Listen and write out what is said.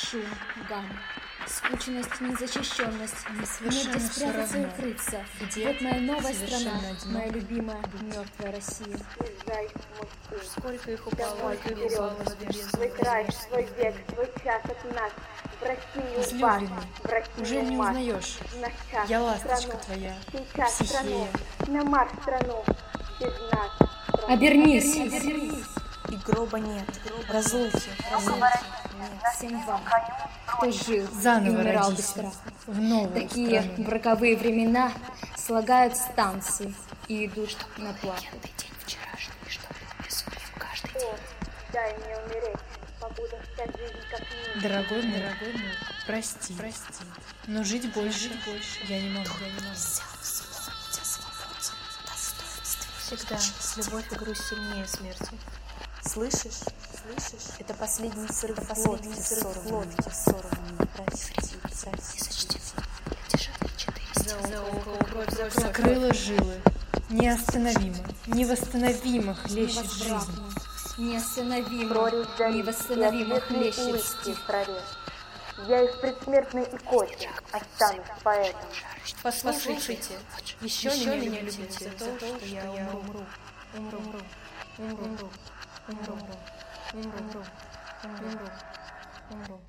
Шум, гам, скучность, незащищенность, негде спрятаться и укрыться. где вот моя новая страна, одиноко моя любимая, мертвая Россия. Езжай, мой сын. Сколько их упало, небес. Свой край, свой век, свой час от нас. В Россию вас, Излюбленный, в Россию уже не узнаешь? Я ласточка страну. твоя, Сейчас страну, психея. на Марс страну. Без нас страну. Обернись! И гроба нет, разлуки, разлуки. Всем вам, кто жил и Заново умирал без родись страха. в новую Такие страну. роковые времена слагают станции и идут на плаху. О, дай мне умереть, побуду вся жизнь как мир. Дорогой мой, дорогой мой, прости, прости. Но жить больше, больше я не могу, я не могу. Всегда любовь и грусть сильнее смерти. Слышишь? Слышишь? Это последний срыв последний срыв лодки сорванный. Прости, прости. Закрыла жилы. Неостановимо, невосстановимо хлещет жизнь. Неостановимо, невосстановимо хлещет стих. Я из предсмертной икоте останусь поэтом. Послушайте, еще, меня любите за то, что я умру. Умру, умру, умру, умру, 운동 운동 운동